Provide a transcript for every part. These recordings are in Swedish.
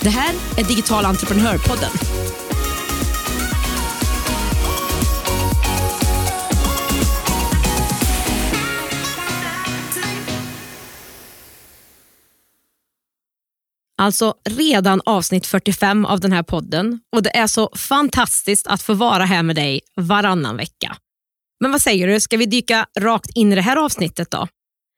Det här är Digital entreprenörpodden. Alltså redan avsnitt 45 av den här podden och det är så fantastiskt att få vara här med dig varannan vecka. Men vad säger du, ska vi dyka rakt in i det här avsnittet då?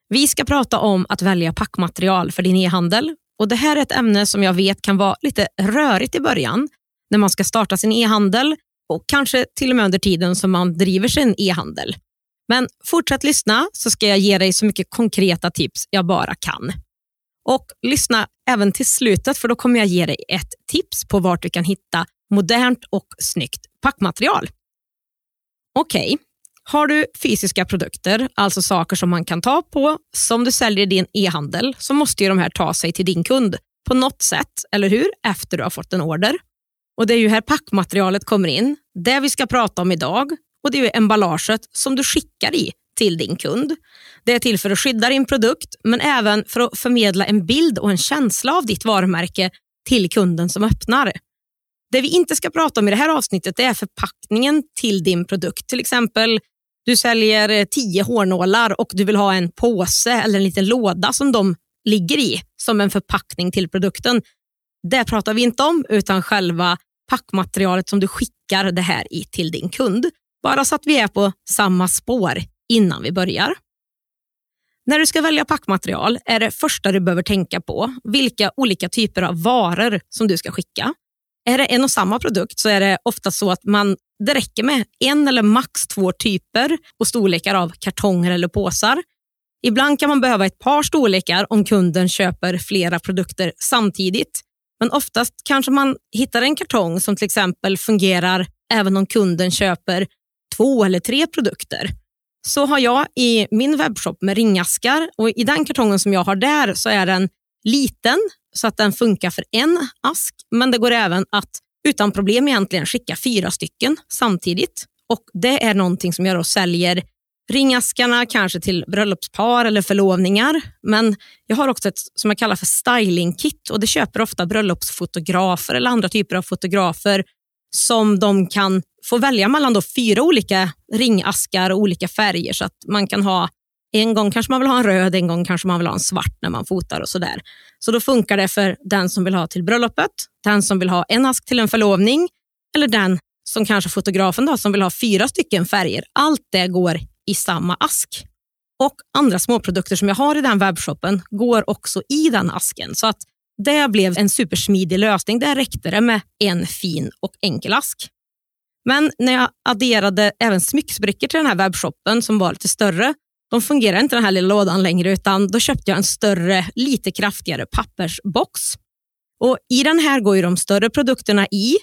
Vi ska prata om att välja packmaterial för din e-handel och det här är ett ämne som jag vet kan vara lite rörigt i början när man ska starta sin e-handel och kanske till och med under tiden som man driver sin e-handel. Men fortsätt lyssna så ska jag ge dig så mycket konkreta tips jag bara kan. Och lyssna även till slutet för då kommer jag ge dig ett tips på vart du kan hitta modernt och snyggt packmaterial. Okej, okay har du fysiska produkter, alltså saker som man kan ta på, som du säljer i din e-handel, så måste ju de här ta sig till din kund på något sätt, eller hur? Efter du har fått en order. Och Det är ju här packmaterialet kommer in. Det vi ska prata om idag och det är emballaget som du skickar i till din kund. Det är till för att skydda din produkt, men även för att förmedla en bild och en känsla av ditt varumärke till kunden som öppnar. Det vi inte ska prata om i det här avsnittet är förpackningen till din produkt. Till exempel, du säljer eh, tio hårnålar och du vill ha en påse eller en liten låda som de ligger i som en förpackning till produkten. Det pratar vi inte om, utan själva packmaterialet som du skickar det här i till din kund. Bara så att vi är på samma spår innan vi börjar. När du ska välja packmaterial är det första du behöver tänka på vilka olika typer av varor som du ska skicka. Är det en och samma produkt så är det ofta så att man, det räcker med en eller max två typer och storlekar av kartonger eller påsar. Ibland kan man behöva ett par storlekar om kunden köper flera produkter samtidigt. Men oftast kanske man hittar en kartong som till exempel fungerar även om kunden köper två eller tre produkter så har jag i min webbshop med ringaskar och i den kartongen som jag har där så är den liten så att den funkar för en ask. Men det går även att utan problem egentligen skicka fyra stycken samtidigt. Och Det är någonting som jag då säljer ringaskarna kanske till bröllopspar eller förlovningar. Men jag har också ett som jag kallar för stylingkit och det köper ofta bröllopsfotografer eller andra typer av fotografer som de kan få välja mellan då fyra olika ringaskar och olika färger så att man kan ha en gång kanske man vill ha en röd, en gång kanske man vill ha en svart när man fotar och sådär. Så då funkar det för den som vill ha till bröllopet, den som vill ha en ask till en förlovning eller den som kanske fotografen då, som vill ha fyra stycken färger. Allt det går i samma ask. Och andra småprodukter som jag har i den webbshoppen går också i den asken. Så att det blev en supersmidig lösning. Där räckte det med en fin och enkel ask. Men när jag adderade även smycksbrickor till den här webbshoppen som var lite större, de fungerar inte den här lilla lådan längre utan då köpte jag en större, lite kraftigare pappersbox. Och I den här går ju de större produkterna i,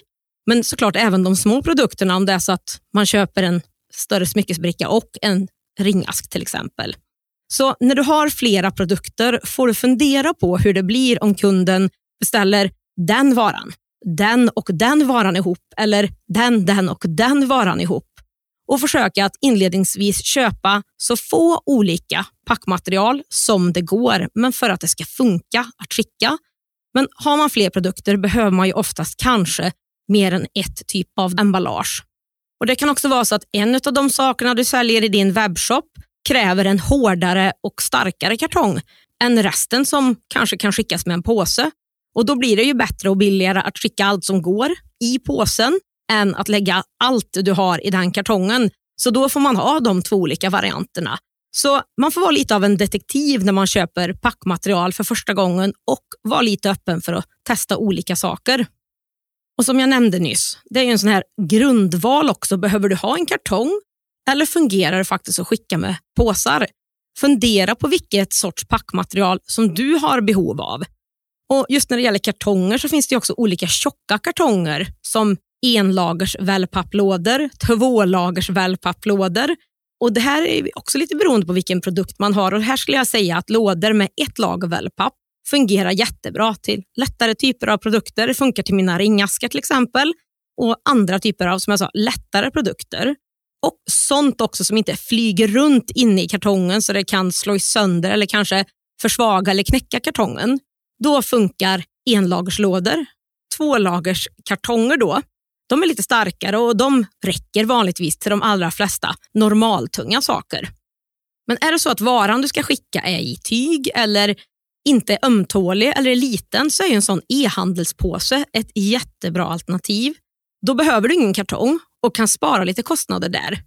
men såklart även de små produkterna om det är så att man köper en större smyckesbricka och en ringask till exempel. Så när du har flera produkter får du fundera på hur det blir om kunden beställer den varan, den och den varan ihop eller den, den och den varan ihop och försöka att inledningsvis köpa så få olika packmaterial som det går, men för att det ska funka att skicka. Men har man fler produkter behöver man ju oftast kanske mer än ett typ av emballage. Och Det kan också vara så att en av de sakerna du säljer i din webbshop kräver en hårdare och starkare kartong än resten som kanske kan skickas med en påse. Och Då blir det ju bättre och billigare att skicka allt som går i påsen än att lägga allt du har i den kartongen. Så då får man ha de två olika varianterna. Så man får vara lite av en detektiv när man köper packmaterial för första gången och vara lite öppen för att testa olika saker. Och Som jag nämnde nyss, det är en sån här grundval också. Behöver du ha en kartong eller fungerar det faktiskt att skicka med påsar? Fundera på vilket sorts packmaterial som du har behov av. Och Just när det gäller kartonger så finns det också olika tjocka kartonger som enlagers wellpapplådor, tvålagers wellpapplådor. Och det här är också lite beroende på vilken produkt man har. Och här skulle jag säga att lådor med ett lager wellpapp fungerar jättebra till lättare typer av produkter. Det funkar till mina ringaskar till exempel och andra typer av som jag sa, lättare produkter. Och sånt också som inte flyger runt inne i kartongen så det kan slå sönder eller kanske försvaga eller knäcka kartongen. Då funkar enlagerslådor. Tvålagers kartonger då, de är lite starkare och de räcker vanligtvis till de allra flesta normaltunga saker. Men är det så att varan du ska skicka är i tyg eller inte är ömtålig eller är liten så är en sån e-handelspåse ett jättebra alternativ. Då behöver du ingen kartong och kan spara lite kostnader där.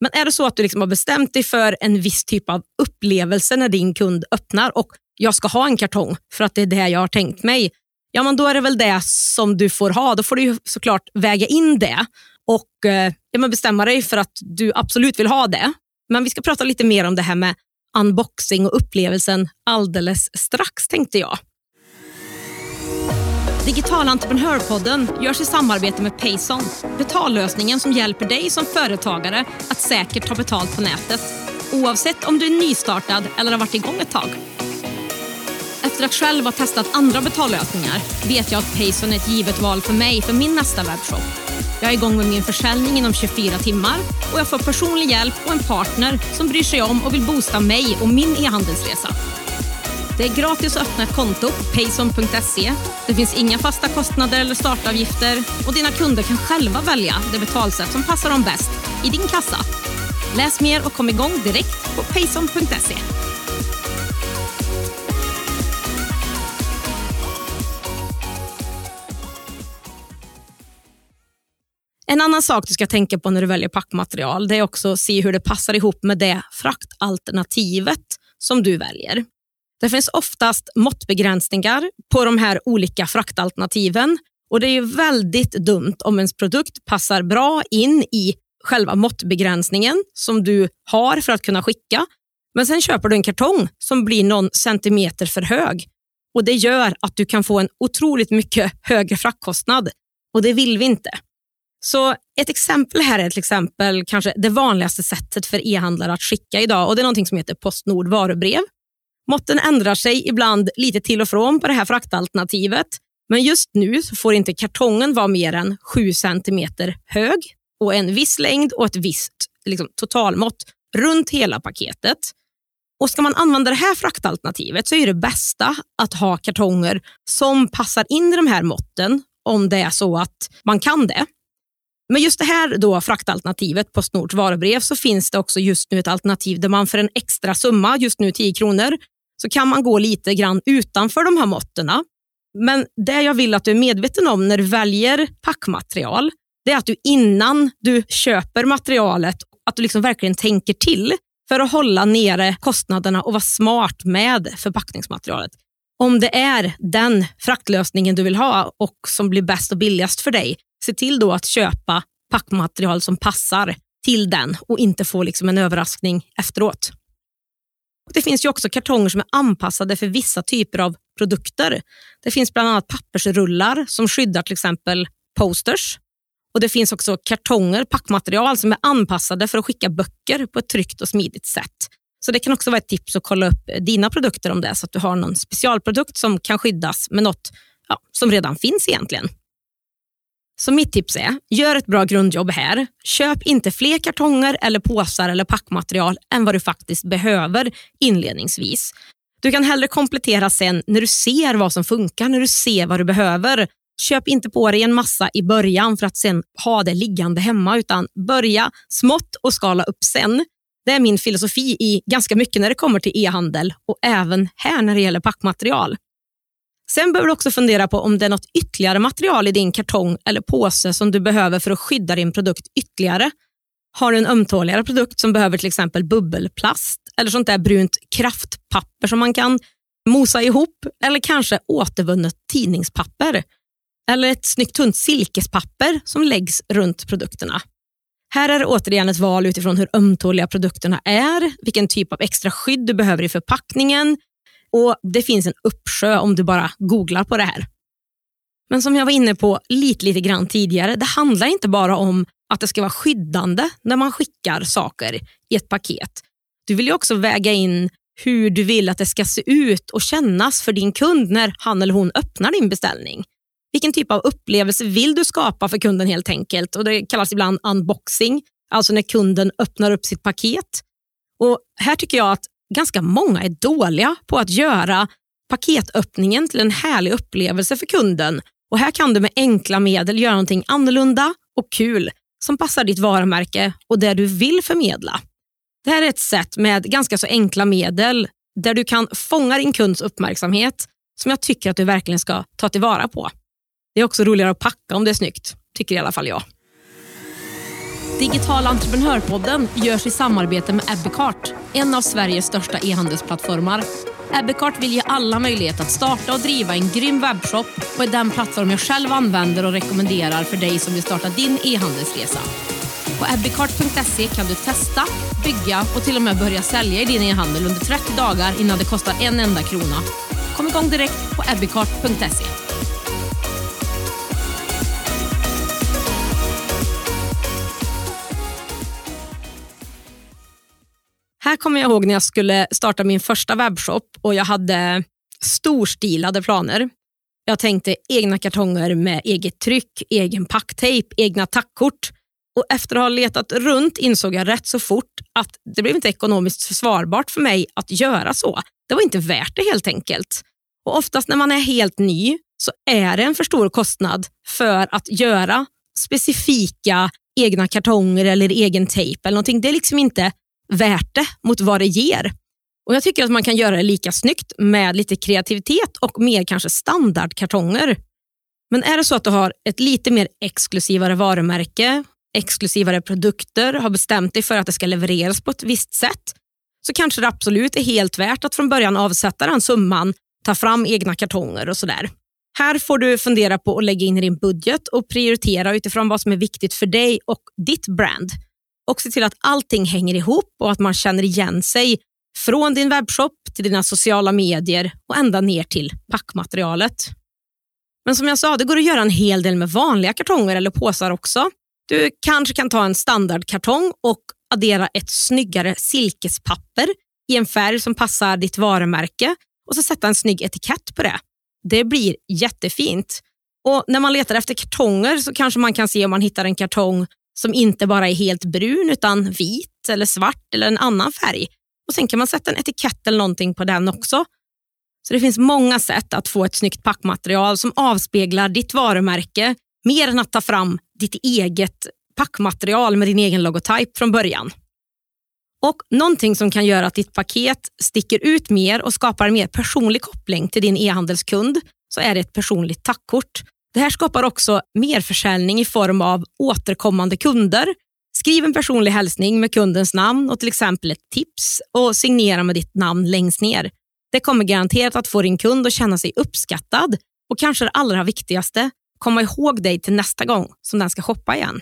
Men är det så att du liksom har bestämt dig för en viss typ av upplevelse när din kund öppnar och jag ska ha en kartong för att det är det jag har tänkt mig. Ja, men då är det väl det som du får ha. Då får du såklart väga in det och eh, ja, men bestämma dig för att du absolut vill ha det. Men vi ska prata lite mer om det här med unboxing och upplevelsen alldeles strax tänkte jag. Digital entreprenörpodden görs i samarbete med Payson. Betallösningen som hjälper dig som företagare att säkert ta betalt på nätet. Oavsett om du är nystartad eller har varit igång ett tag. Efter att själv ha testat andra betallösningar vet jag att Payson är ett givet val för mig för min nästa webbshop. Jag är igång med min försäljning inom 24 timmar och jag får personlig hjälp och en partner som bryr sig om och vill boosta mig och min e-handelsresa. Det är gratis att öppna ett konto på payson.se. Det finns inga fasta kostnader eller startavgifter och dina kunder kan själva välja det betalsätt som passar dem bäst i din kassa. Läs mer och kom igång direkt på payson.se. En annan sak du ska tänka på när du väljer packmaterial det är också att se hur det passar ihop med det fraktalternativet som du väljer. Det finns oftast måttbegränsningar på de här olika fraktalternativen och det är väldigt dumt om ens produkt passar bra in i själva måttbegränsningen som du har för att kunna skicka. Men sen köper du en kartong som blir någon centimeter för hög och det gör att du kan få en otroligt mycket högre fraktkostnad och det vill vi inte. Så ett exempel här är till exempel kanske det vanligaste sättet för e-handlare att skicka idag och det är något som heter Postnord varubrev. Måtten ändrar sig ibland lite till och från på det här fraktalternativet. Men just nu så får inte kartongen vara mer än 7 cm hög och en viss längd och ett visst liksom, totalmått runt hela paketet. Och Ska man använda det här fraktalternativet så är det bästa att ha kartonger som passar in i de här måtten om det är så att man kan det. Men just det här då fraktalternativet, Postnords varubrev, så finns det också just nu ett alternativ där man för en extra summa, just nu 10 kronor, så kan man gå lite grann utanför de här måtten. Men det jag vill att du är medveten om när du väljer packmaterial, det är att du innan du köper materialet, att du liksom verkligen tänker till för att hålla nere kostnaderna och vara smart med förpackningsmaterialet. Om det är den fraktlösningen du vill ha och som blir bäst och billigast för dig, se till då att köpa packmaterial som passar till den och inte få liksom en överraskning efteråt. Det finns ju också kartonger som är anpassade för vissa typer av produkter. Det finns bland annat pappersrullar som skyddar till exempel posters. Och Det finns också kartonger, packmaterial som är anpassade för att skicka böcker på ett tryggt och smidigt sätt. Så det kan också vara ett tips att kolla upp dina produkter om det är så att du har någon specialprodukt som kan skyddas med något ja, som redan finns egentligen. Så mitt tips är, gör ett bra grundjobb här. Köp inte fler kartonger eller påsar eller packmaterial än vad du faktiskt behöver inledningsvis. Du kan hellre komplettera sen när du ser vad som funkar, när du ser vad du behöver. Köp inte på dig en massa i början för att sen ha det liggande hemma, utan börja smått och skala upp sen. Det är min filosofi i ganska mycket när det kommer till e-handel och även här när det gäller packmaterial. Sen behöver du också fundera på om det är något ytterligare material i din kartong eller påse som du behöver för att skydda din produkt ytterligare. Har du en ömtåligare produkt som behöver till exempel bubbelplast eller sånt där brunt kraftpapper som man kan mosa ihop eller kanske återvunnet tidningspapper eller ett snyggt tunt silkespapper som läggs runt produkterna. Här är det återigen ett val utifrån hur ömtåliga produkterna är, vilken typ av extra skydd du behöver i förpackningen, och det finns en uppsjö om du bara googlar på det här. Men som jag var inne på lite, lite grann tidigare, det handlar inte bara om att det ska vara skyddande när man skickar saker i ett paket. Du vill ju också väga in hur du vill att det ska se ut och kännas för din kund när han eller hon öppnar din beställning. Vilken typ av upplevelse vill du skapa för kunden helt enkelt? Och Det kallas ibland unboxing, alltså när kunden öppnar upp sitt paket. Och Här tycker jag att ganska många är dåliga på att göra paketöppningen till en härlig upplevelse för kunden. Och Här kan du med enkla medel göra någonting annorlunda och kul som passar ditt varumärke och det du vill förmedla. Det här är ett sätt med ganska så enkla medel där du kan fånga din kunds uppmärksamhet som jag tycker att du verkligen ska ta tillvara på. Det är också roligare att packa om det är snyggt, tycker i alla fall jag. Digital entreprenörpodden görs i samarbete med Ebbecart, en av Sveriges största e-handelsplattformar. Ebbecart vill ge alla möjlighet att starta och driva en grym webbshop och är den plattform jag själv använder och rekommenderar för dig som vill starta din e-handelsresa. På ebbecart.se kan du testa, bygga och till och med börja sälja i din e-handel under 30 dagar innan det kostar en enda krona. Kom igång direkt på ebbecart.se. Här kommer jag ihåg när jag skulle starta min första webbshop och jag hade storstilade planer. Jag tänkte egna kartonger med eget tryck, egen packtejp, egna tackkort. Och efter att ha letat runt insåg jag rätt så fort att det blev inte ekonomiskt försvarbart för mig att göra så. Det var inte värt det helt enkelt. Och Oftast när man är helt ny så är det en för stor kostnad för att göra specifika egna kartonger eller egen tejp eller någonting. Det är liksom inte värt det mot vad det ger. Och Jag tycker att man kan göra det lika snyggt med lite kreativitet och mer kanske standardkartonger. Men är det så att du har ett lite mer exklusivare varumärke, exklusivare produkter, har bestämt dig för att det ska levereras på ett visst sätt, så kanske det absolut är helt värt att från början avsätta den summan, ta fram egna kartonger och sådär. Här får du fundera på att lägga in i din budget och prioritera utifrån vad som är viktigt för dig och ditt brand och se till att allting hänger ihop och att man känner igen sig från din webbshop till dina sociala medier och ända ner till packmaterialet. Men som jag sa, det går att göra en hel del med vanliga kartonger eller påsar också. Du kanske kan ta en standardkartong och addera ett snyggare silkespapper i en färg som passar ditt varumärke och så sätta en snygg etikett på det. Det blir jättefint. Och När man letar efter kartonger så kanske man kan se om man hittar en kartong som inte bara är helt brun utan vit eller svart eller en annan färg. Och Sen kan man sätta en etikett eller någonting på den också. Så det finns många sätt att få ett snyggt packmaterial som avspeglar ditt varumärke mer än att ta fram ditt eget packmaterial med din egen logotyp från början. Och Någonting som kan göra att ditt paket sticker ut mer och skapar en mer personlig koppling till din e-handelskund så är det ett personligt tackkort det här skapar också mer försäljning i form av återkommande kunder. Skriv en personlig hälsning med kundens namn och till exempel ett tips och signera med ditt namn längst ner. Det kommer garanterat att få din kund att känna sig uppskattad och kanske det allra viktigaste, komma ihåg dig till nästa gång som den ska shoppa igen.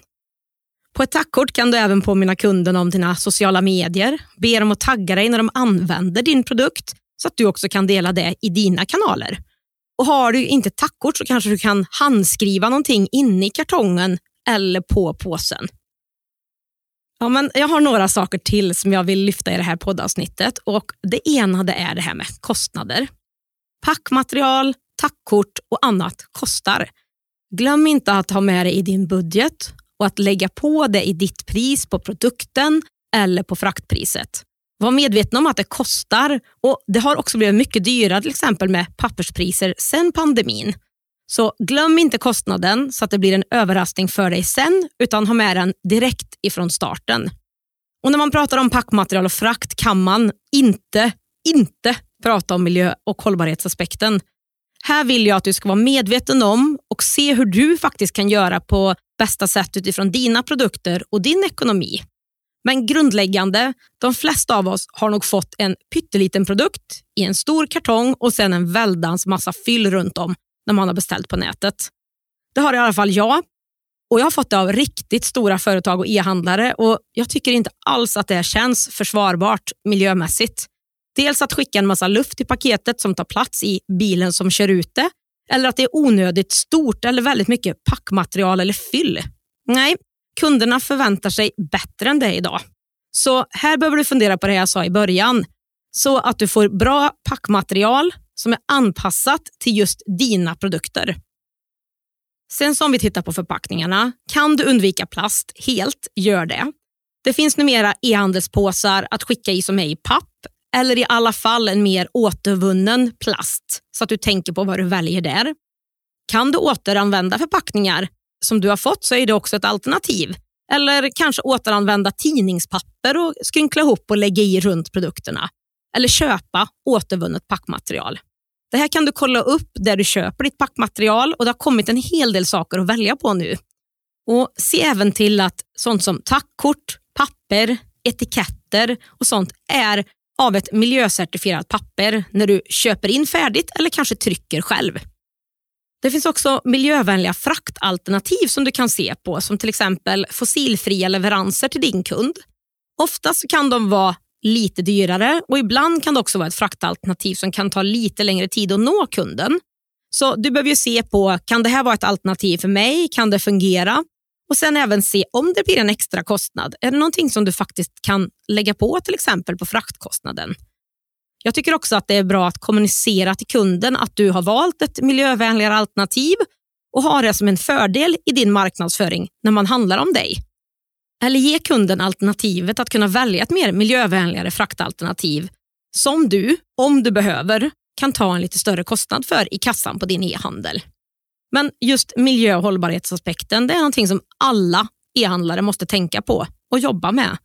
På ett tackkort kan du även påminna kunden om dina sociala medier, be dem att tagga dig när de använder din produkt så att du också kan dela det i dina kanaler. Och Har du inte tackkort så kanske du kan handskriva någonting inne i kartongen eller på påsen. Ja, men jag har några saker till som jag vill lyfta i det här poddavsnittet. Och det ena det är det här med kostnader. Packmaterial, tackkort och annat kostar. Glöm inte att ha med det i din budget och att lägga på det i ditt pris på produkten eller på fraktpriset. Var medveten om att det kostar och det har också blivit mycket dyrare till exempel med papperspriser sen pandemin. Så glöm inte kostnaden så att det blir en överraskning för dig sen utan ha med den direkt ifrån starten. Och När man pratar om packmaterial och frakt kan man inte, inte prata om miljö och hållbarhetsaspekten. Här vill jag att du ska vara medveten om och se hur du faktiskt kan göra på bästa sätt utifrån dina produkter och din ekonomi. Men grundläggande, de flesta av oss har nog fått en pytteliten produkt i en stor kartong och sen en väldans massa fyll runt om när man har beställt på nätet. Det har i alla fall jag. Och Jag har fått det av riktigt stora företag och e-handlare och jag tycker inte alls att det känns försvarbart miljömässigt. Dels att skicka en massa luft i paketet som tar plats i bilen som kör ut det, eller att det är onödigt stort eller väldigt mycket packmaterial eller fyll. Nej, kunderna förväntar sig bättre än det idag. Så här behöver du fundera på det jag sa i början, så att du får bra packmaterial som är anpassat till just dina produkter. Sen som vi tittar på förpackningarna, kan du undvika plast helt, gör det. Det finns numera e-handelspåsar att skicka i som är i papp eller i alla fall en mer återvunnen plast så att du tänker på vad du väljer där. Kan du återanvända förpackningar som du har fått så är det också ett alternativ. Eller kanske återanvända tidningspapper och skrynkla ihop och lägga i runt produkterna. Eller köpa återvunnet packmaterial. Det här kan du kolla upp där du köper ditt packmaterial och det har kommit en hel del saker att välja på nu. Och Se även till att sånt som tackkort, papper, etiketter och sånt är av ett miljöcertifierat papper när du köper in färdigt eller kanske trycker själv. Det finns också miljövänliga fraktalternativ som du kan se på som till exempel fossilfria leveranser till din kund. Oftast kan de vara lite dyrare och ibland kan det också vara ett fraktalternativ som kan ta lite längre tid att nå kunden. Så du behöver se på, kan det här vara ett alternativ för mig? Kan det fungera? Och sen även se om det blir en extra kostnad. Är det någonting som du faktiskt kan lägga på till exempel på fraktkostnaden? Jag tycker också att det är bra att kommunicera till kunden att du har valt ett miljövänligare alternativ och ha det som en fördel i din marknadsföring när man handlar om dig. Eller ge kunden alternativet att kunna välja ett mer miljövänligare fraktalternativ som du, om du behöver, kan ta en lite större kostnad för i kassan på din e-handel. Men just miljö och hållbarhetsaspekten det är någonting som alla e-handlare måste tänka på och jobba med.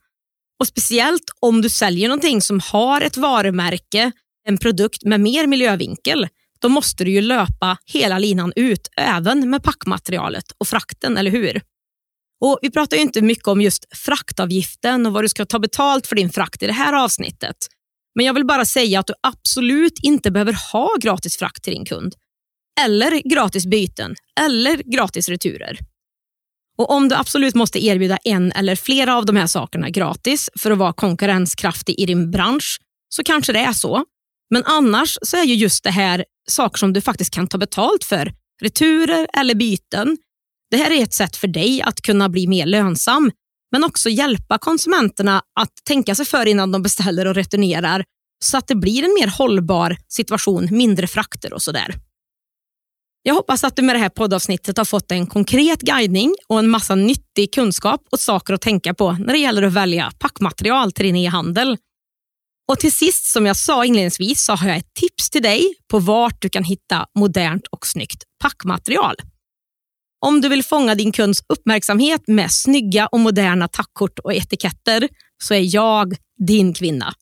Och Speciellt om du säljer någonting som har ett varumärke, en produkt med mer miljövinkel, då måste du ju löpa hela linan ut, även med packmaterialet och frakten, eller hur? Och Vi pratar ju inte mycket om just fraktavgiften och vad du ska ta betalt för din frakt i det här avsnittet. Men jag vill bara säga att du absolut inte behöver ha gratis frakt till din kund eller gratis byten eller gratis returer. Och Om du absolut måste erbjuda en eller flera av de här sakerna gratis för att vara konkurrenskraftig i din bransch så kanske det är så. Men annars så är ju just det här saker som du faktiskt kan ta betalt för. Returer eller byten. Det här är ett sätt för dig att kunna bli mer lönsam men också hjälpa konsumenterna att tänka sig för innan de beställer och returnerar så att det blir en mer hållbar situation, mindre frakter och sådär. Jag hoppas att du med det här poddavsnittet har fått en konkret guidning och en massa nyttig kunskap och saker att tänka på när det gäller att välja packmaterial till din e-handel. Och till sist, som jag sa inledningsvis, så har jag ett tips till dig på vart du kan hitta modernt och snyggt packmaterial. Om du vill fånga din kunds uppmärksamhet med snygga och moderna tackkort och etiketter så är jag din kvinna.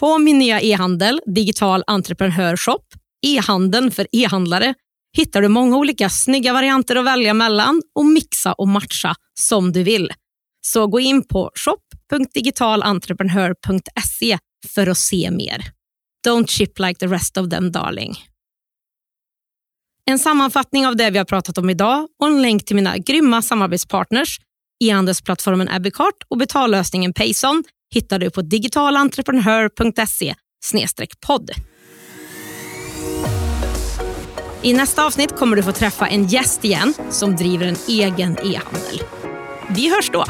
På min nya e-handel, Digital Entreprenör Shop, e-handeln för e-handlare, hittar du många olika snygga varianter att välja mellan och mixa och matcha som du vill. Så gå in på shop.digitalentreprenör.se för att se mer. Don't ship like the rest of them darling. En sammanfattning av det vi har pratat om idag och en länk till mina grymma samarbetspartners e-handelsplattformen Abicart och betallösningen Payson hittar du på digitalentreprenör.se podd. I nästa avsnitt kommer du få träffa en gäst igen som driver en egen e-handel. Vi hörs då!